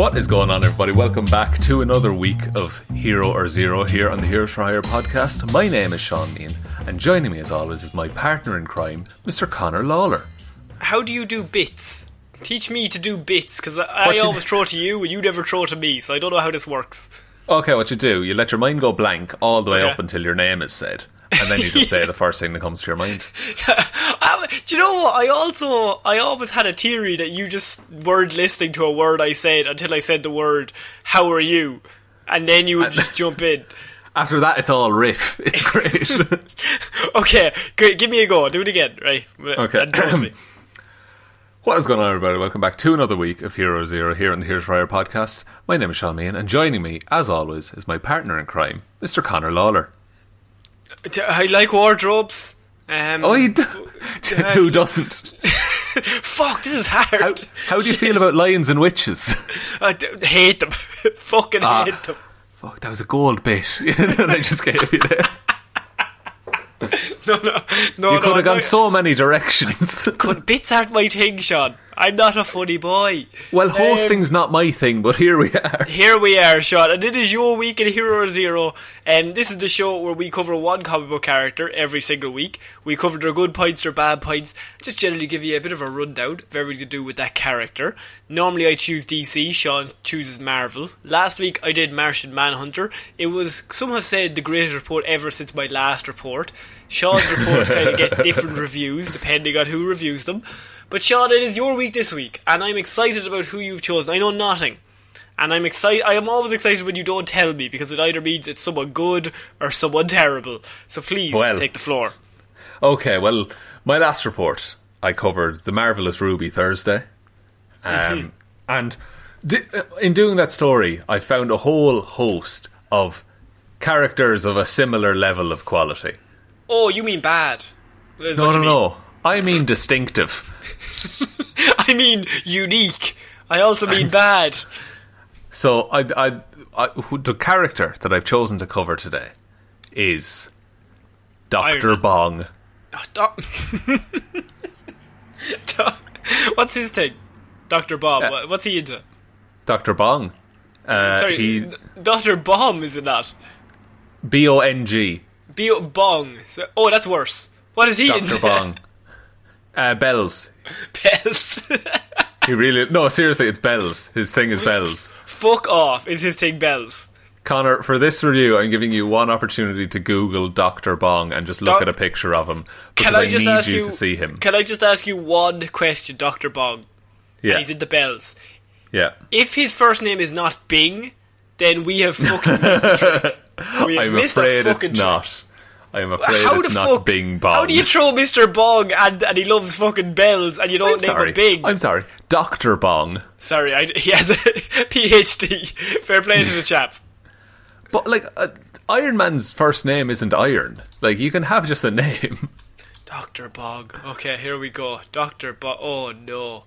What is going on, everybody? Welcome back to another week of Hero or Zero here on the Heroes for Hire podcast. My name is Shaun Meighan, and joining me as always is my partner in crime, Mr. Conor Lawler. How do you do bits? Teach me to do bits, because I, I always throw to you and you never throw to me, so I don't know how this works. Okay, what you do, you let your mind go blank all the way Okay. up until your name is said, and then you just say the first thing that comes to your mind. I- do you know what? I also, I always had a theory that you just word listing to a word I said until I said the word, how are you? And then you would just jump in. After that, it's all riff. It's great. Okay, great, give me a go, do it again, right? Uh, okay. And trust me. What is going on, everybody? Welcome back to another week of Hero Zero here on the Heroes for Hire podcast. My name is Shaun Meighan, and joining me, as always, is my partner in crime, Mr. Conor Lawler. I like wardrobes. Um, Oh, you d- uh, who doesn't? Fuck, this is hard. How, how do you feel about lions and witches? I d- hate them. Fucking Ah. hate them. Fuck, that was a gold bit that I just gave you there. No, no, no. You no, could have gone no. so many directions. But bits aren't my thing, Shaun. I'm not a funny boy. well, Um, hosting's not my thing, but here we are. Here we are, Shaun, and it is your week in Hero Zero. And this is the show where we cover one comic book character every single week. We cover their good points, their bad points, just generally give you a bit of a rundown of everything to do with that character. Normally I choose DC, Shaun chooses Marvel. Last week I did Martian Manhunter. It was, some have said, the greatest report ever since my last report. Shaun's reports kind of get different reviews depending on who reviews them. But Shaun, it is your week this week, and I'm excited about who you've chosen. I know nothing. And I'm excited. I am always excited when you don't tell me because it either means it's someone good or someone terrible. So please Well. take the floor. Okay, well, my last report, I covered the marvelous Ruby Thursday, um, and di- uh, in doing that story, I found a whole host of characters of a similar level of quality. Oh, you mean bad? Is No, no, mean. no. I mean distinctive. I mean unique. I also mean bad. So, I, I, I, the character that I've chosen to cover today is Doctor Bong. Oh, doc- Doc- What's his thing? Dr. Bob. What- What's he into? Doctor Bong. Uh, Sorry, he Dr. Bomb, is it not? B O N G. B- Bong. So, oh, that's worse. What is he Doctor into? Bong. Uh, bells. Bells. He really no, seriously, it's bells. His thing is bells. Fuck off, is his thing bells. Conor, for this review, I'm giving you one opportunity to Google Doctor Bong and just look Doc- at a picture of him. Can because I just ask you, to see him? Can I just ask you one question, Doctor Bong? yeah, He's in the bells. yeah. If his first name is not Bing, then we have fucking missed the trick. We have I'm missed a afraid fucking it's trick. not. I'm afraid How it's not fuck? Bing Bong. How do you throw Mr. Bong and, and he loves fucking bells and you don't I'm name sorry. him Bing? I'm sorry, Doctor Bong. Sorry, I, he has a PhD. Fair play to the chap. But like, uh, Iron Man's first name isn't Iron. Like, you can have just a name. Dr. Bog. Okay, here we go. Dr. Bog. Oh no.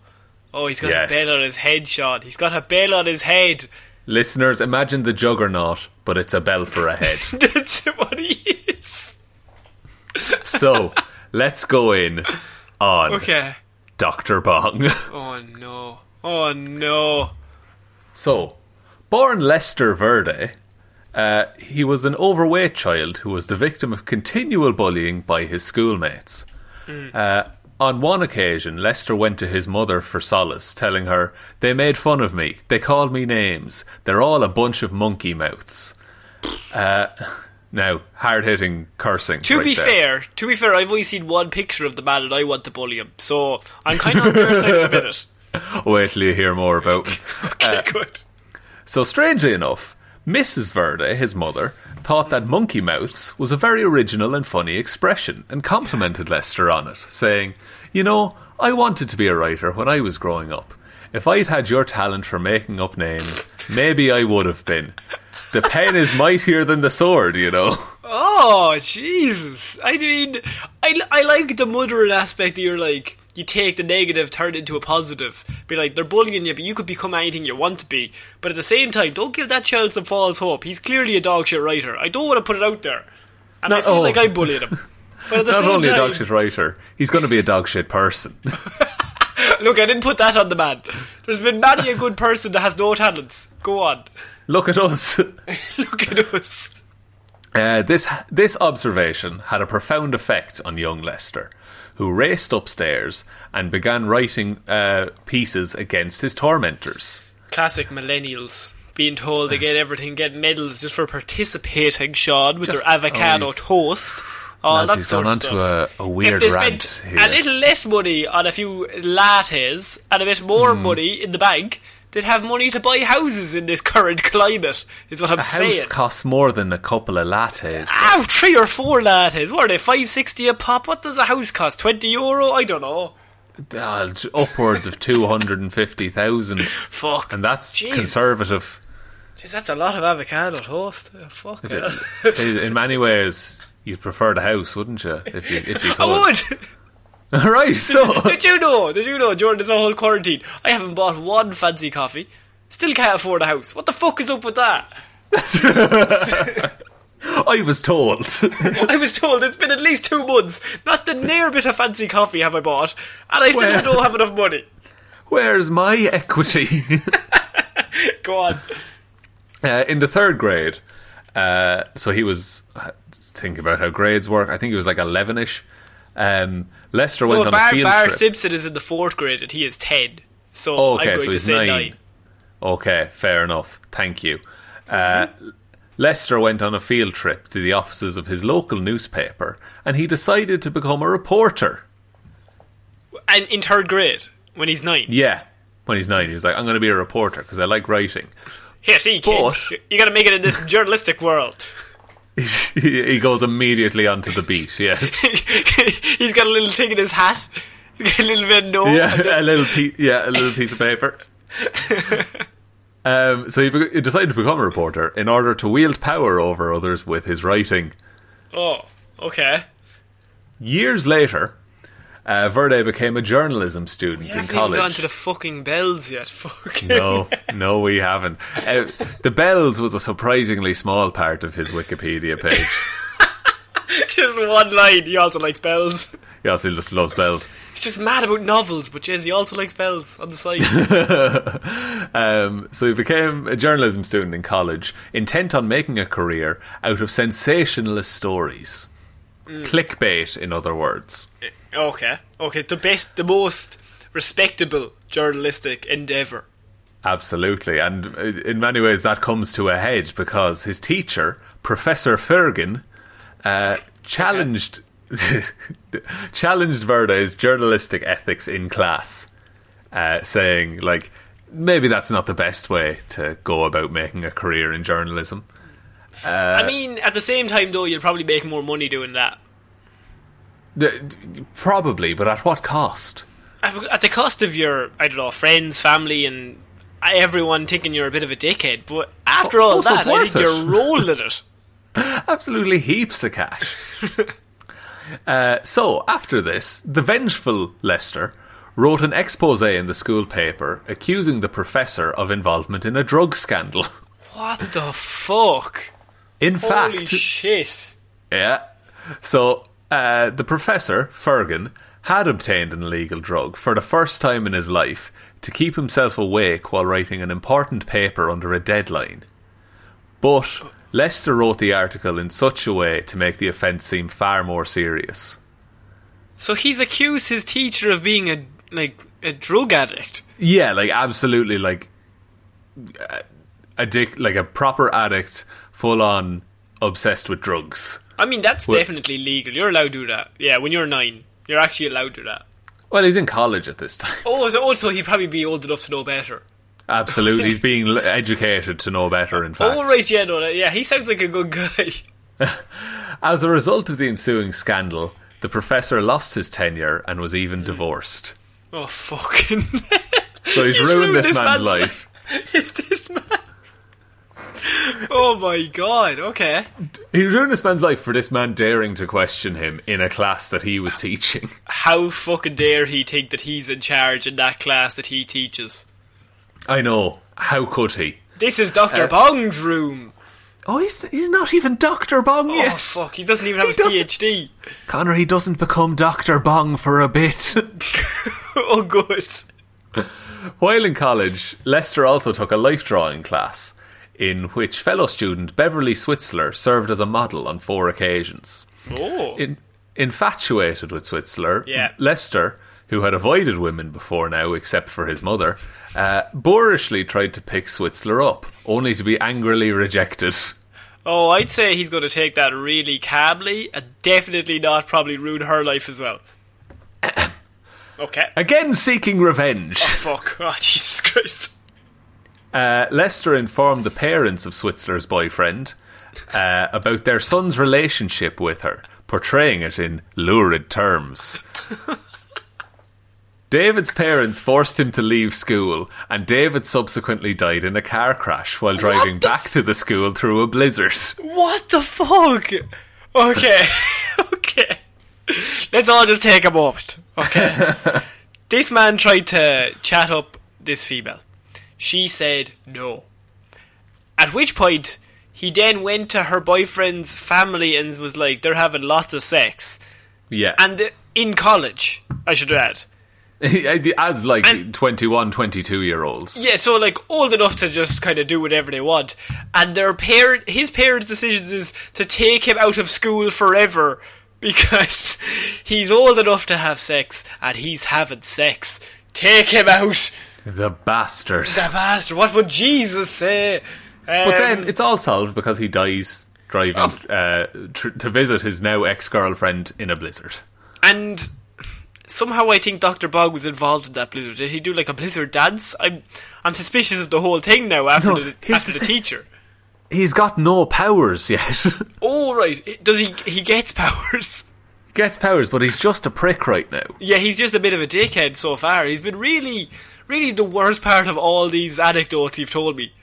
Oh, he's got Yes. a bell on his head, Sean. He's got a bell on his head. Listeners, imagine the Juggernaut, but it's a bell for a head. That's what he. So let's go in on Okay. Doctor Bong. Oh no. Oh no. So, born Lester Verde, uh, he was an overweight child who was the victim of continual bullying by his schoolmates. Uh, on one occasion, Lester went to his mother for solace, telling her, They made fun of me. They called me names. They're all a bunch of monkey mouths. Uh, now, hard hitting cursing. To right be there. fair, to be fair, I've only seen one picture of the man and I want to bully him. So I'm kind of on their side at the minute. Wait till you hear more about him. Okay, Uh, good. So, strangely enough, Mrs. Verde, his mother, thought that monkey mouths was a very original and funny expression and complimented Lester on it, saying, You know, I wanted to be a writer when I was growing up. If I'd had your talent for making up names, maybe I would have been. The pen is mightier than the sword, you know. Oh, Jesus. I mean, I, I like the mothering aspect of you're like, you take the negative, turn it into a positive. Be like, they're bullying you, but you could become anything you want to be. But at the same time, don't give that child some false hope. He's clearly a dog shit writer. I don't want to put it out there. And I feel oh. like I bullied him. But at the Not same only a time, dog shit writer, he's going to be a dog shit person. look, I didn't put that on the man. There's been many a good person that has no talents. Go on. Look at us. Look at us. Uh, this this observation had a profound effect on young Lester, who raced upstairs and began writing uh, pieces against his tormentors. Classic millennials. Being told they get everything, get medals just for participating, Shaun, with Just- their avocado oh, toast. All that he's sort gone of on stuff. to a, a weird if they rant spent here. a little less money on a few lattes and a bit more Hmm. money in the bank, they'd have money to buy houses in this current climate, is what I'm saying. a saying. house costs more than a couple of lattes. Ow, three or four lattes. What are they, 560 a pop? What does a house cost? 20 euro? I don't know. Uh, upwards of two hundred and fifty thousand, Fuck. and that's Jeez. conservative. Jeez, that's a lot of avocado toast. Oh, fuck it. In many ways, you'd prefer the house, wouldn't you? If you if you could. I would! All right, so Did you know? Did you know during this whole quarantine, I haven't bought one fancy coffee. Still can't afford a house. What the fuck is up with that? I was told. I was told it's been at least two months. Not the near bit of fancy coffee have I bought, and I still Well- don't have enough money. Where's my equity? Go on. Uh, in the third grade, uh, so he was uh, think about how grades work. I think he was like eleven-ish. Um, Lester went No, on Bart, a field Bart trip. Simpson is in the fourth grade and he is ten. So Oh, okay, I'm going so to say nine. nine. Okay, fair enough. Thank you. Uh, Lester went on a field trip to the offices of his local newspaper, and he decided to become a reporter. And in third grade, when he's nine. Yeah, when he's nine, he was like, "I'm going to be a reporter because I like writing." Here, see, kid, But- you got to make it in this journalistic world. he goes immediately onto the beat. Yes. he's got a little thing in his hat. A little bit of no. yeah, a little piece. Yeah, a little piece of paper. um, so he, be- he decided to become a reporter in order to wield power over others with his writing. Oh, okay. Years later, uh, Verde became a journalism student We in haven't even gone to the fucking bells yet. Fucking. no, no, we haven't. Uh, the bells was a surprisingly small part of his Wikipedia page. just one line. He also likes bells. he also just loves bells. He's just mad about novels, but Jez, he also likes bells on the side. Um, so he became a journalism student in college, intent on making a career out of sensationalist stories. Mm. Clickbait, in other words. Okay, okay. The best, the most respectable journalistic endeavour. Absolutely, and uh, in many ways that comes to a head because his teacher, Professor Fergan, uh, challenged challenged Verde's journalistic ethics in class, uh, saying like maybe that's not the best way to go about making a career in journalism. I mean, at the same time, though, you'll probably make more money doing that. Probably, but at what cost? At the cost of your, I don't know, friends, family, and everyone thinking you're a bit of a dickhead. But after all also that, I think it. you're rolling it. Absolutely heaps of cash. uh, so, after this, the vengeful Lester wrote an expose in the school paper accusing the professor of involvement in a drug scandal. What the fuck? In Holy fact, shit. yeah. So, uh, the professor, Fergan, had obtained an illegal drug for the first time in his life to keep himself awake while writing an important paper under a deadline. But Lester wrote the article in such a way to make the offence seem far more serious. So he's accused his teacher of being a like a drug addict. Yeah, like absolutely, like addict, like a proper addict, full on obsessed with drugs. I mean, that's Well- definitely legal. You're allowed to do that. Yeah, when you're nine, you're actually allowed to do that. Well, he's in college at this time. Oh, so also he'd probably be old enough to know better. Absolutely, he's being educated to know better. In fact, Oh, right, yeah, no, yeah, he sounds like a good guy. as a result of the ensuing scandal, the professor lost his tenure and was even hmm. divorced. Oh, fucking. So he's He's ruined ruined this man's man's life. Man? Oh my god, okay. He ruined this man's life for this man daring to question him in a class that he was teaching. How fucking dare he think that he's in charge in that class that he teaches? I know. How could he? This is Dr. Uh, Bong's room. Oh, he's, he's not even Dr. Bong Oh, yet. fuck, he doesn't even have He his PhD. Conor, he doesn't become Dr. Bong for a bit. oh, good. While in college, Lester also took a life drawing class, in which fellow student Beverly Switzler served as a model on four occasions. Oh. In, infatuated with Switzler, Yeah. Lester, who had avoided women before now except for his mother, uh, boorishly tried to pick Switzler up, only to be angrily rejected. Oh, I'd say he's going to take that really cably and definitely not probably ruin her life as well. okay. Again seeking revenge. Oh, Fuck. Oh, Jesus Christ. Uh, Lester informed the parents of Switzler's boyfriend uh, about their son's relationship with her, portraying it in lurid terms. David's parents forced him to leave school, and David subsequently died in a car crash while driving back to the school through a blizzard. What the fuck? Okay. okay. Let's all just take a moment. Okay. this man tried to chat up this female. She said no. At which point, he then went to her boyfriend's family and was like, they're having lots of sex. Yeah. And uh, in college, I should add. As like And- 21, 22 year olds. Yeah, so like old enough to just kind of do whatever they want, and their parent, his parents' decisions is to take him out of school forever because he's old enough to have sex and he's having sex. Take him out, The bastard. the bastard. What would Jesus say? But Um, then it's all solved because he dies driving uh, tr- to visit his now ex girlfriend in a blizzard. and somehow I think Doctor Bog was involved in that blizzard. Did he do like a blizzard dance? I'm I'm suspicious of the whole thing now after No, the after the the teacher. He's got no powers yet. Oh right, does he? He gets powers. Gets powers, but he's just a prick right now. Yeah, he's just a bit of a dickhead so far. He's been really, really the worst part of all these anecdotes you've told me.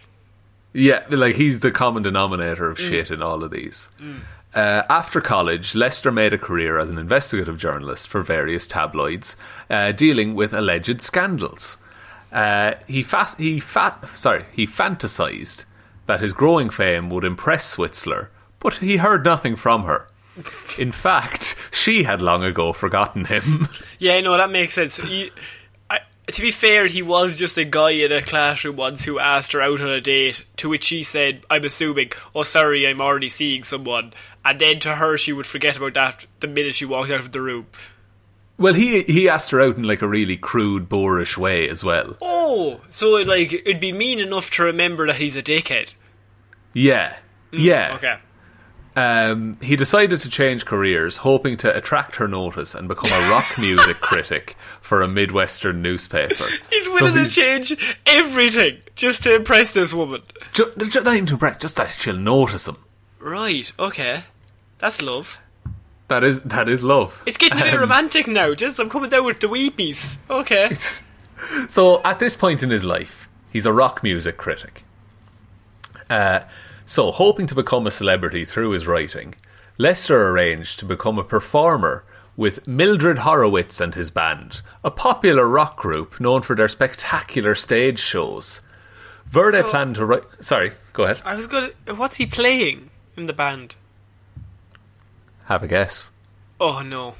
Yeah, like he's the common denominator of shit in all of these. Uh, after college, Lester made a career as an investigative journalist for various tabloids, uh, dealing with alleged scandals. Uh, he fa- he fa- sorry he fantasized that his growing fame would impress Switzler, but he heard nothing from her. In fact, she had long ago forgotten him. Yeah, no, that makes sense. He, to be fair, he was just a guy in a classroom once who asked her out on a date, to which she said, I'm assuming, oh, sorry, I'm already seeing someone. And then to her, she would forget about that the minute she walked out of the room. Well, he he asked her out in like a really crude, boorish way as well. Oh, so it, like it'd be mean enough to remember that he's a dickhead. Yeah, yeah. Okay. Um, he decided to change careers, hoping to attract her notice and become a rock music critic for a Midwestern newspaper. He's willing So to change everything just to impress this woman. Ju- ju- not even to impress, just that she'll notice him. Right. Okay. That's love. That is that is love. It's getting a bit Um, romantic now. Just I'm coming down with the weepies. Okay. So at this point in his life, he's a rock music critic. Uh, so hoping to become a celebrity through his writing, Lester arranged to become a performer with Mildred Horowitz and his band, a popular rock group known for their spectacular stage shows. Verde So- planned to write. Sorry, go ahead. I was gonna. What's he playing in the band? Have a guess. Oh no.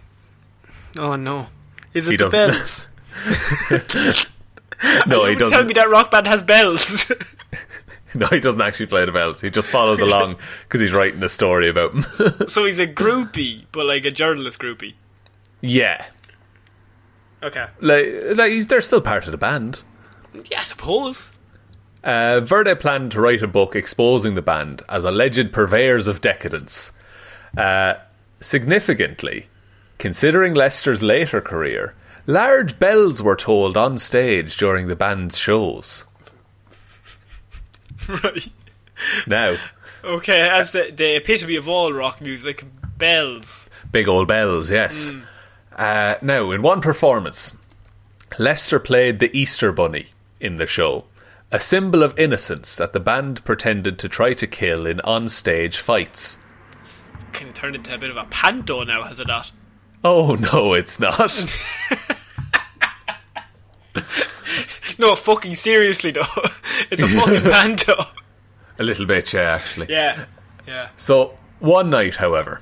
Oh no. Is it He the bells? No, he doesn't. Tell me that rock band has bells. No, he doesn't actually play the bells. He just follows along because he's writing a story about him. so he's a groupie, but like a journalist groupie. Yeah, Okay. like, like he's they're still part of the band. Yeah, I suppose. Uh, Verde planned to write a book exposing the band as alleged purveyors of decadence. Uh, significantly, considering Lester's later career, large bells were tolled on stage during the band's shows. right. Now, Okay, as the, the epitome of all rock music, bells. big old bells, yes. Uh, now, in one performance, Lester played the Easter Bunny in the show, a symbol of innocence that the band pretended to try to kill in on-stage fights. Kind of turned into a bit of a panto now, has it not? Oh no, it's not. No, fucking seriously though. it's a fucking panto. A little bit, yeah, actually. Yeah. Yeah. So, one night, however,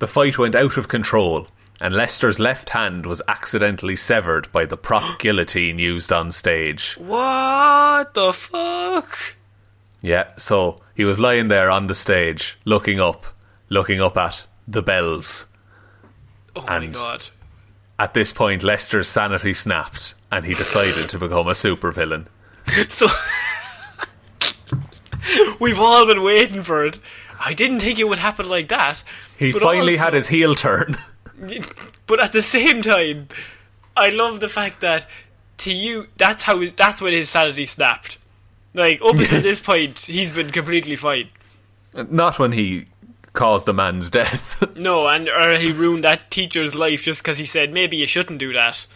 the fight went out of control, and Lester's left hand was accidentally severed by the prop guillotine used on stage. What the fuck? Yeah, so he was lying there on the stage, looking up, looking up at the bells. Oh my And- god. At this point, Lester's sanity snapped, and he decided to become a supervillain. So we've all been waiting for it. I didn't think it would happen like that. He finally also- had his heel turn. But at the same time, I love the fact that to you, that's how that's when his sanity snapped. Like up until this point, he's been completely fine. Not when he caused a man's death. No, and or he ruined that teacher's life just because he said maybe you shouldn't do that.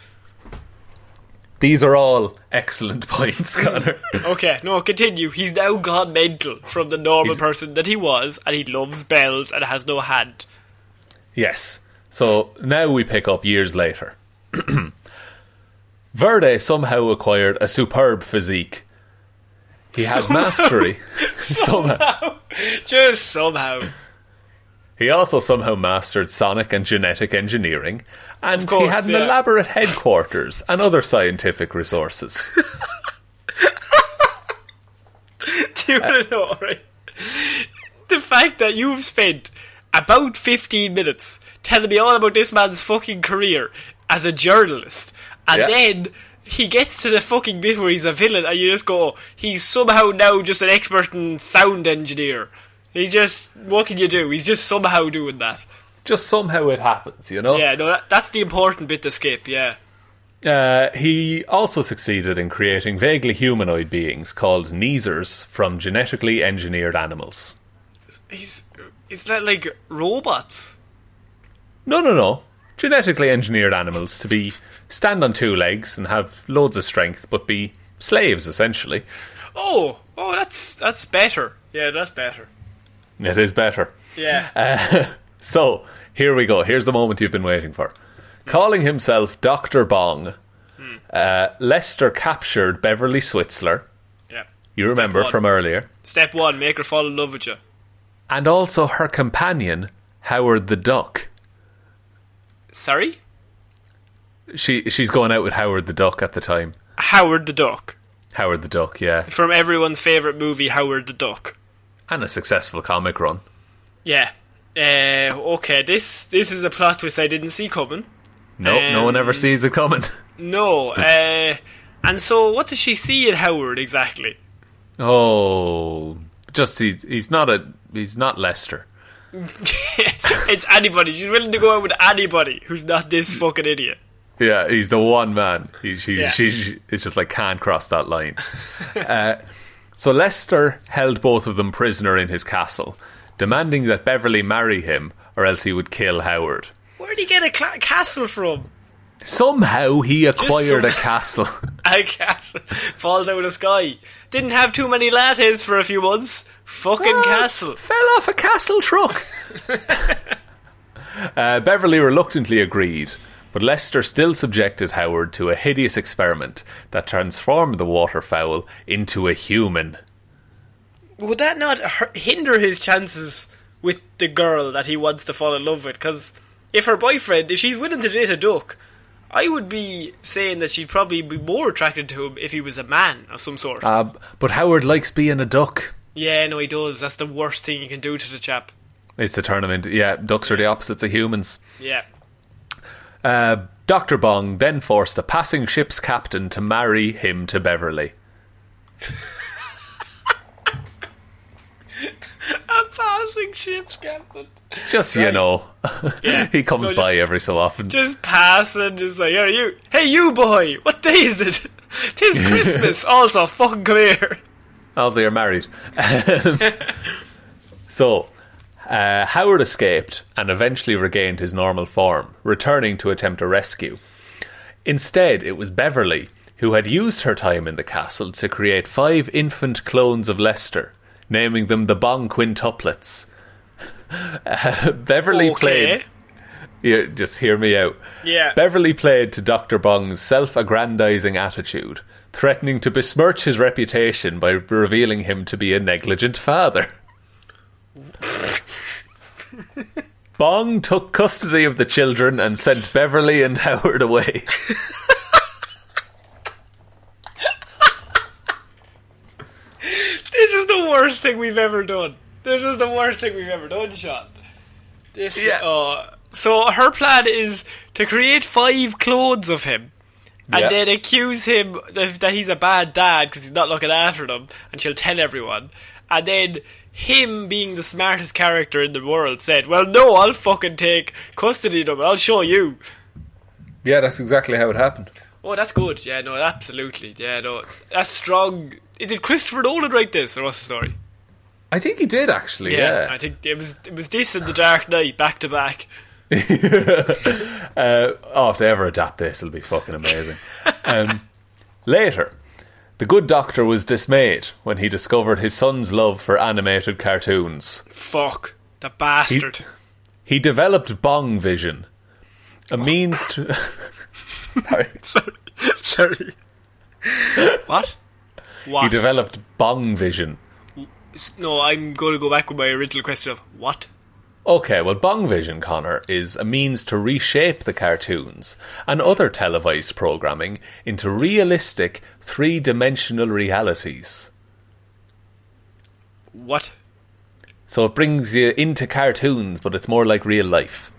These are all excellent points, Conor. Okay, no, continue. He's now gone mental from the normal He's- person that he was, and he loves bells and has no hand. Yes. So now we pick up years later. Verde somehow acquired a superb physique. He had mastery. somehow. Just somehow. He also somehow mastered sonic and genetic engineering, and course, he had an yeah. elaborate headquarters and other scientific resources. Do you want to know, right? The fact that you've spent about 15 minutes telling me all about this man's fucking career as a journalist, and Yeah. then he gets to the fucking bit where he's a villain, and you just go, he's somehow now just an expert in sound engineer. He just, what can you do? He's just somehow doing that. Just somehow it happens, you know? Yeah, no, that, that's the important bit to skip, yeah. Uh, he also succeeded in creating vaguely humanoid beings called Neezers from genetically engineered animals. He's, is that like robots? No, no, no. Genetically engineered animals to be stand on two legs and have loads of strength, but be slaves essentially. Oh, oh, that's that's better. Yeah, that's better. It is better. Yeah. So here we go. Here's the moment you've been waiting for. Calling himself Doctor Bong, uh, Lester captured Beverly Switzler. yeah. You remember one. from earlier, Step one: make her fall in love with you. And also her companion Howard the Duck. Sorry, She she's going out with Howard the Duck at the time. Howard the Duck Howard the Duck, yeah, from everyone's favorite movie, Howard the Duck. and a successful comic run. Yeah. Uh, okay, this this is a plot twist I didn't see coming. Nope, no one ever Um, sees it coming. No. Uh, and so, what does she see in Howard exactly? Oh, just he, he's not a he's not Lester. it's anybody. She's willing to go out with anybody who's not this fucking idiot. Yeah, he's the one man. He, she, Yeah. she, she, it's just like can't cross that line. uh, so Lester held both of them prisoner in his castle, demanding that Beverly marry him, or else he would kill Howard. Where'd he get a cla castle from? Somehow he acquired a castle. A castle falls out of the sky. Didn't have too many lattes for a few months. Fucking castle. Fell off a castle truck. uh, Beverly reluctantly agreed, but Lester still subjected Howard to a hideous experiment that transformed the waterfowl into a human. Would that not hinder his chances with the girl that he wants to fall in love with? Because if her boyfriend, if she's willing to date a duck, I would be saying that she'd probably be more attracted to him if he was a man of some sort. Uh, but Howard likes being a duck. yeah, no, he does. That's the worst thing you can do to the chap. It's to turn him into yeah. Ducks are the opposites of humans. Yeah. Uh, Doctor Bong then forced a passing ship's captain to marry him to Beverly. A passing ship's captain. Just you know, Yeah. he comes No, by every so often. Just passing, just like, are you? Hey, you boy, what day is it? Tis Christmas. also, fucking come here. Also, you're married. so, uh, Howard escaped and eventually regained his normal form, returning to attempt a rescue. Instead, it was Beverly who had used her time in the castle to create five infant clones of Lester, naming them the Bong Quintuplets. Uh, Beverly Okay. played. Yeah, just hear me out. Yeah. Beverly played to Dr. Bong's self aggrandizing attitude, threatening to besmirch his reputation by revealing him to be a negligent father. Bong took custody of the children and sent Beverly and Howard away. This is the worst thing we've ever done. This is the worst thing we've ever done, Shaun. This, Yeah. uh, so her plan is to create five clones of him, and Yeah. then accuse him that, that he's a bad dad because he's not looking after them, and she'll tell everyone. And then him, being the smartest character in the world, said, "Well, no, I'll fucking take custody of them. and I'll show you." Yeah, that's exactly how it happened. Oh, that's good. Yeah, no, absolutely. Yeah, no, that's strong. Did Christopher Nolan write this, or what's the story? I think he did actually, yeah. I think it was it was this and The Dark Knight back to back. Uh, oh, if they ever adapt this, it'll be fucking amazing. um, later, the good doctor was dismayed when he discovered his son's love for animated cartoons. Fuck the bastard. He developed Bong Vision, a means to. Sorry. Sorry, sorry. what? What? He developed Bong Vision. No, I'm going to go back with my original question of what? Okay, well, Bong Vision, Conor, is a means to reshape the cartoons and other televised programming into realistic, three dimensional realities. What? So it brings you into cartoons, but it's more like real life.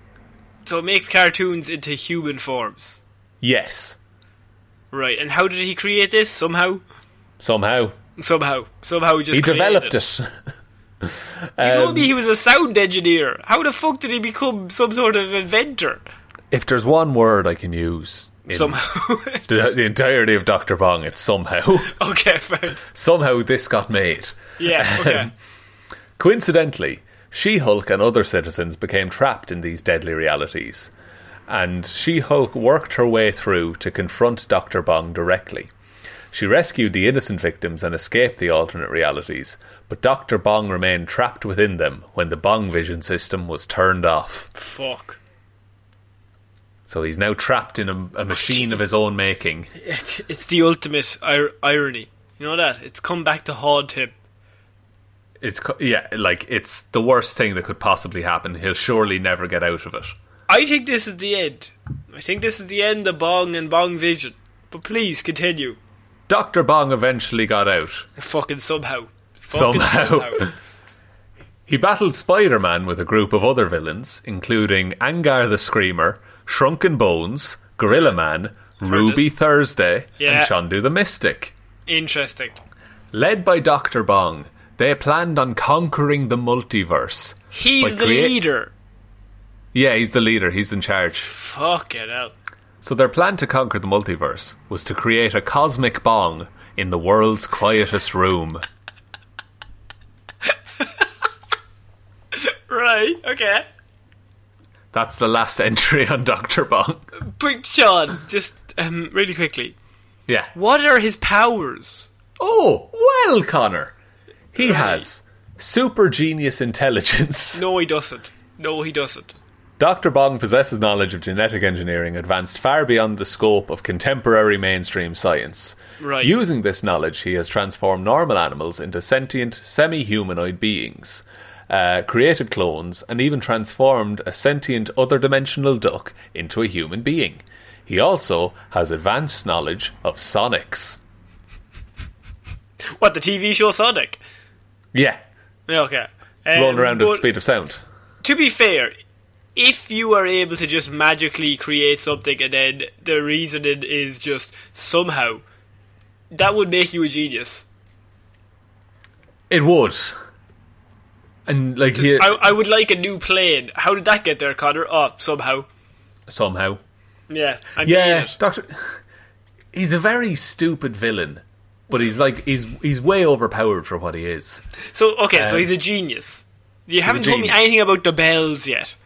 So it makes cartoons into human forms. Yes, Right, and how did he create this? Somehow? Somehow. Somehow. Somehow he just He developed it. He told me um, he was a sound engineer. How the fuck did he become some sort of inventor? If there's one word I can use Somehow. the, the entirety of Dr. Bong, it's somehow. okay, found. somehow this got made. Yeah, um, okay. Coincidentally, She Hulk and other citizens became trapped in these deadly realities, and She Hulk worked her way through to confront Dr. Bong directly. She rescued the innocent victims and escaped the alternate realities, but Dr. Bong remained trapped within them when the Bong vision system was turned off. Fuck. So he's now trapped in a, a machine of his own making. It, it's the ultimate ir- irony. You know that? It's come back to haunt him. It's co- yeah, like it's the worst thing that could possibly happen. He'll surely never get out of it. I think this is the end. I think this is the end of Bong and Bong Vision. But please continue. Dr. Bong eventually got out. Fucking somehow. Fucking Somehow. somehow. He battled Spider Man with a group of other villains, including Angar the Screamer, Shrunken Bones, Gorilla Man, Ruby Thursday, Yeah. and Chondu the Mystic. Interesting. Led by Dr. Bong, they planned on conquering the multiverse. He's the create- leader. Yeah, he's the leader, he's in charge. Fuck it hell. So their plan to conquer the multiverse was to create a cosmic bong in the world's quietest room. Right, okay. That's the last entry on Dr. Bong. But Shaun, just um, really quickly, Yeah. what are his powers? Oh, well, Conor. He has super genius intelligence. No, he doesn't. No, he doesn't. Dr. Bong possesses knowledge of genetic engineering advanced far beyond the scope of contemporary mainstream science. Right. Using this knowledge, he has transformed normal animals into sentient, semi humanoid beings, uh, created clones, and even transformed a sentient other dimensional duck into a human being. He also has advanced knowledge of sonics. What, the TV show Sonic? Yeah, Okay. Um, rolling around at the speed of sound. To be fair, if you are able to just magically create something and then the reasoning is just somehow, that would make you a genius. It would. And, like, Just- he, I, I would like a new plane. How did that get there, Conor? Oh, somehow. somehow. Yeah, I'm Yeah. Doctor. He's a very stupid villain, but he's like he's he's way overpowered for what he is. So okay, so Um, he's a genius. You haven't told me anything about the bells yet.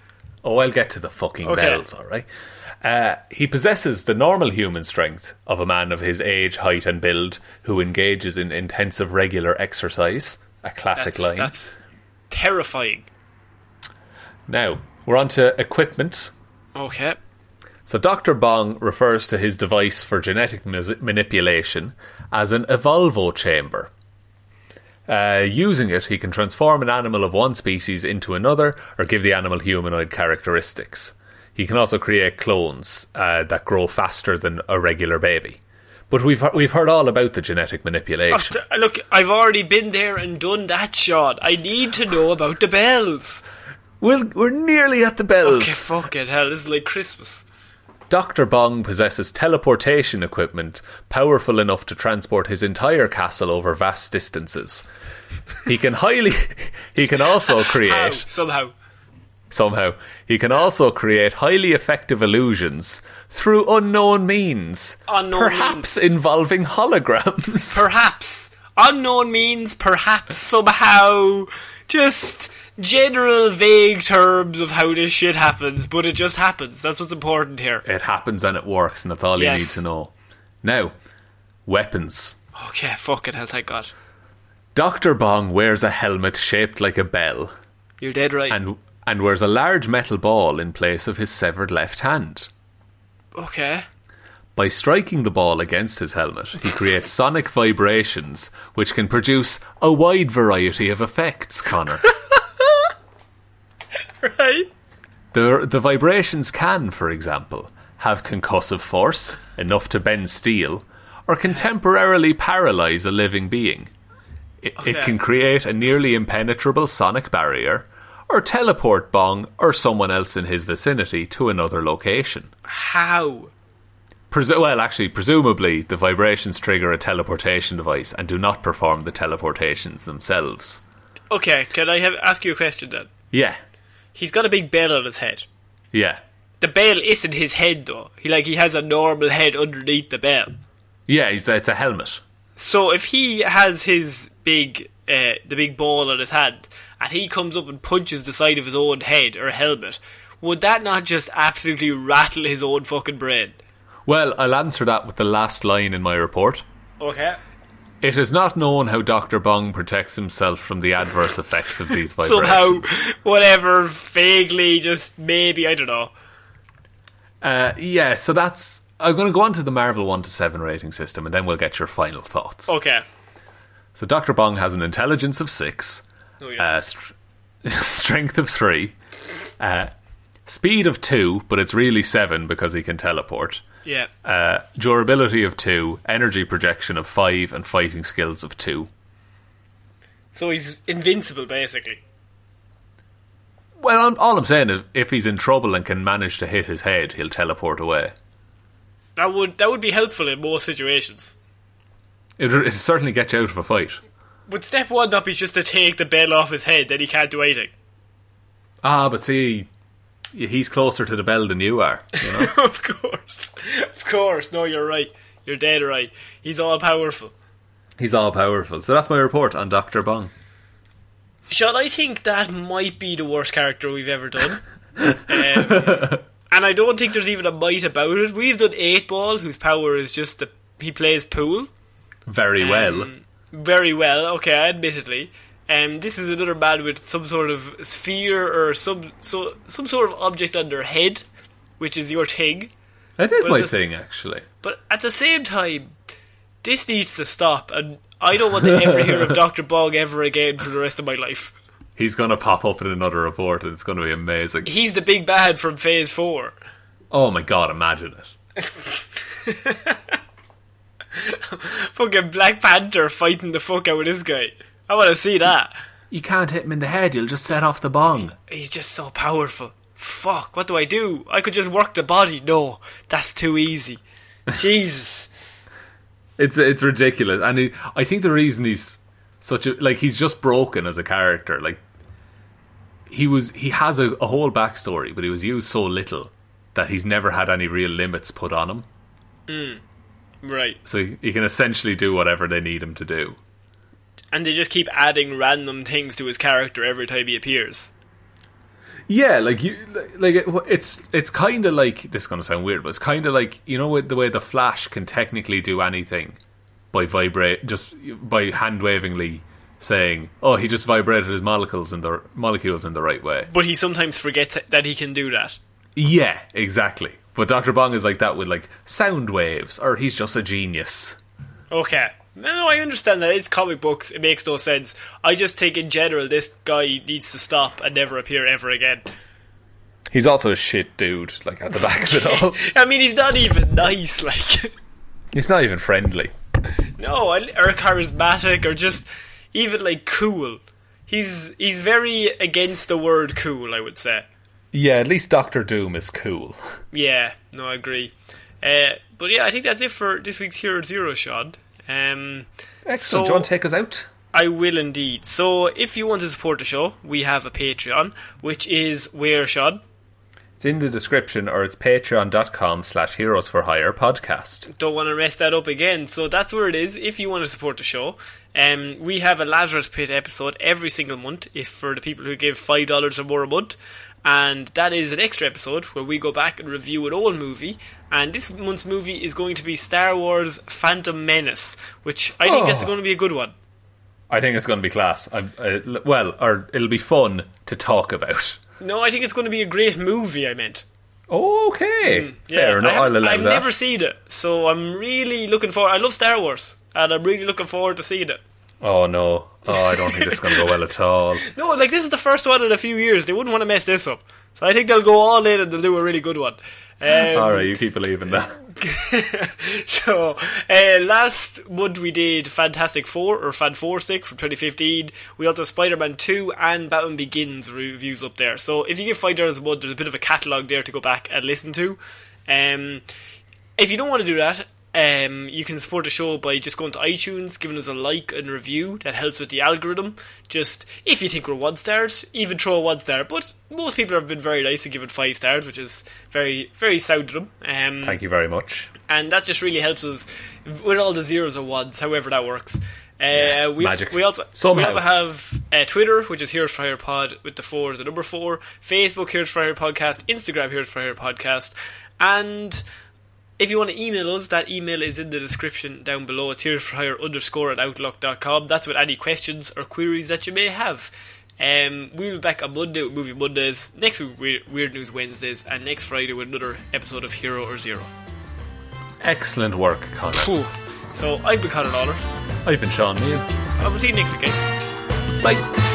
Oh, I'll get to the fucking Okay. bells, all right. Uh, he possesses the normal human strength of a man of his age, height, and build who engages in intensive regular exercise. A classic That's, line. that's terrifying. Now we're on to equipment. Okay. So Dr. Bong refers to his device for genetic mis- manipulation as an evolvo chamber. Uh, using it, he can transform an animal of one species into another or give the animal humanoid characteristics. He can also create clones uh, that grow faster than a regular baby. But we've we've heard all about the genetic Oh, manipulation. t- look, I've already been there and done that, Shaun. I need to know about the bells. We'll, we're nearly at the bells. Okay, fucking hell, this is like Christmas. Dr. Bong possesses teleportation equipment powerful enough to transport his entire castle over vast distances. He can highly he can also How? create Somehow. somehow he can also create highly effective illusions through unknown means, Unknown perhaps involving holograms. Perhaps. Unknown means perhaps somehow. Just general vague terms of how this shit happens, but it just happens. That's what's important here. it happens and it works, and that's all Yes. you need to know. Now, weapons. Okay, fucking hell, thank God. Dr. Bong wears a helmet shaped like a bell. You're dead right. and and wears a large metal ball in place of his severed left hand. okay. By striking the ball against his helmet, he creates sonic vibrations which can produce a wide variety of effects, Conor. Right? the, the vibrations can, for example, have concussive force, enough to bend steel, or can temporarily paralyze a living being. It, it can create a nearly impenetrable sonic barrier, or teleport Bong or someone else in his vicinity to another location. How? Presu- well, actually, presumably, the vibrations trigger a teleportation device and do not perform the teleportations themselves. Okay, can I have, ask you a question then? Yeah, He's got a big bell on his head. yeah, The bell isn't his head though. He like he has a normal head underneath the bell. yeah. He's, it's a helmet. So if he has his big, uh, the big ball on his hand, and he comes up and punches the side of his own head or helmet, would that not just absolutely rattle his own fucking brain? Well, I'll answer that with the last line in my report. Okay. It is not known how Dr. Bong protects himself from the adverse effects of these vibrations. Somehow, whatever, vaguely, just maybe, I don't know. Uh, yeah, so that's. I'm going to go on to the Marvel 1 to 7 rating system and then we'll get your final thoughts. Okay. So Dr. Bong has an intelligence of 6, Oh, yes. uh, str- strength of 3, uh, speed of 2, but it's really 7 because he can teleport, yeah. uh, durability of 2, energy projection of 5, and fighting skills of 2. So he's invincible, basically. Well, I'm, all I'm saying is, if he's in trouble and can manage to hit his head, he'll teleport away. That would that would be helpful in most situations. It it'll certainly get you out of a fight. Would step one not be just to take the bell off his head, then he can't do anything? Ah, but see, he's closer to the bell than you are. You know? of course, of course. No, you're right. You're dead right. He's all powerful. he's all powerful. So that's my report on Doctor Bong. Shaun, I think that might be the worst character we've ever done. um, and I don't think there's even a might about it. We've done Eight Ball, whose power is just that he plays pool. Very well. Um, very well, okay, admittedly. Um, this is another man with some sort of sphere or some so some sort of object on their head, which is your thing. It is but my thing, actually. But at the same time, this needs to stop, and I don't want to ever hear of Doctor Bong ever again for the rest of my life. He's going to pop up in another report, and it's going to be amazing. He's the big bad from Phase Four. Oh my god, imagine it. Fucking Black Panther fighting the fuck out of this guy. I want to see that. You can't hit him in the head, you'll just set off the bong. He's just so powerful. Fuck, what do I do? I could just work the body. No, that's too easy. Jesus. It's it's ridiculous, and he, I think the reason he's such a like he's just broken as a character. Like he was, he has a, a whole backstory, but he was used so little that he's never had any real limits put on him. Mm, right. So he, he can essentially do whatever they need him to do. And they just keep adding random things to his character every time he appears. Yeah, like you, like it, it's it's kind of like this is gonna sound weird, but it's kind of like you know the way the Flash can technically do anything by vibrate just by hand wavingly saying, "Oh, he just vibrated his molecules in the molecules in the right way." But he sometimes forgets that he can do that. Yeah, exactly. But Doctor Bong is like that with like sound waves, or he's just a genius. Okay. No, I understand that. It's comic books. It makes no sense. I just think in general this guy needs to stop and never appear ever again. He's also a shit dude, like at the back of it all. I mean, he's not even nice, like. he's not even friendly. No, or charismatic, or just even like cool. He's he's very against the word cool. I would say. Yeah, at least Doctor Doom is cool. Yeah, no, I agree. Uh, but yeah, I think that's it for this week's Hero Zero, Shaun. Um, Excellent. So- Do you want to take us out? I will indeed. So, if you want to support the show, we have a Patreon, which is where, Shaun? It's in the description, or it's patreon.com slash heroes for hire podcast. Don't want to mess that up again. So that's where it is. If you want to support the show, um, we have a Lazarus Pit episode every single month. If for the people who give five dollars or more a month, and that is an extra episode where we go back and review an old movie. And this month's movie is going to be Star Wars: Phantom Menace, which I think that's Oh. going to be a good one. I think it's going to be class. I, I, uh, well, or it'll be fun to talk about. No, I think it's going to be a great movie. I meant. Okay, mm, fair enough. I I'll allow I've that. never seen it, so I'm really looking forward. I love Star Wars, and I'm really looking forward to seeing it. Oh no! Oh, I don't think it's going to go well at all. No, like this is the first one in a few years. They wouldn't want to mess this up, so I think they'll go all in and they'll do a really good one. Um, all right, you keep believing that. so uh, last month we did Fantastic Four or Fan Four Stick from 2015. We also have Spider Man Two and Batman Begins reviews up there. So if you give five dollars a month, there's a bit of a catalogue there to go back and listen to. Um, if you don't want to do that, um, you can support the show by just going to iTunes, giving us a like and review. That helps with the algorithm. Just if you think we're one stars, even throw a one star. But most people have been very nice and given five stars, which is very very sound of them. Um, Thank you very much. and that just really helps us with all the zeros or ones, however that works. Uh, we, magic. We also we also have uh, Twitter, which is Heroes for Hire Pod with the four is the number four. Facebook Heroes for Hire Podcast. Instagram Heroes for Hire Podcast. And if you want to email us, that email is in the description down below. It's Heroes for Hire underscore at outlook.com. That's with any questions or queries that you may have. Um, we'll be back on Monday with Movie Mondays. Next week, Weird- Weird News Wednesdays. And next Friday with another episode of Hero or Zero. Excellent work, Conor. Cool. So I've been Conor Lawler. I've been Shaun Meighan. I will see you next week, guys. Bye.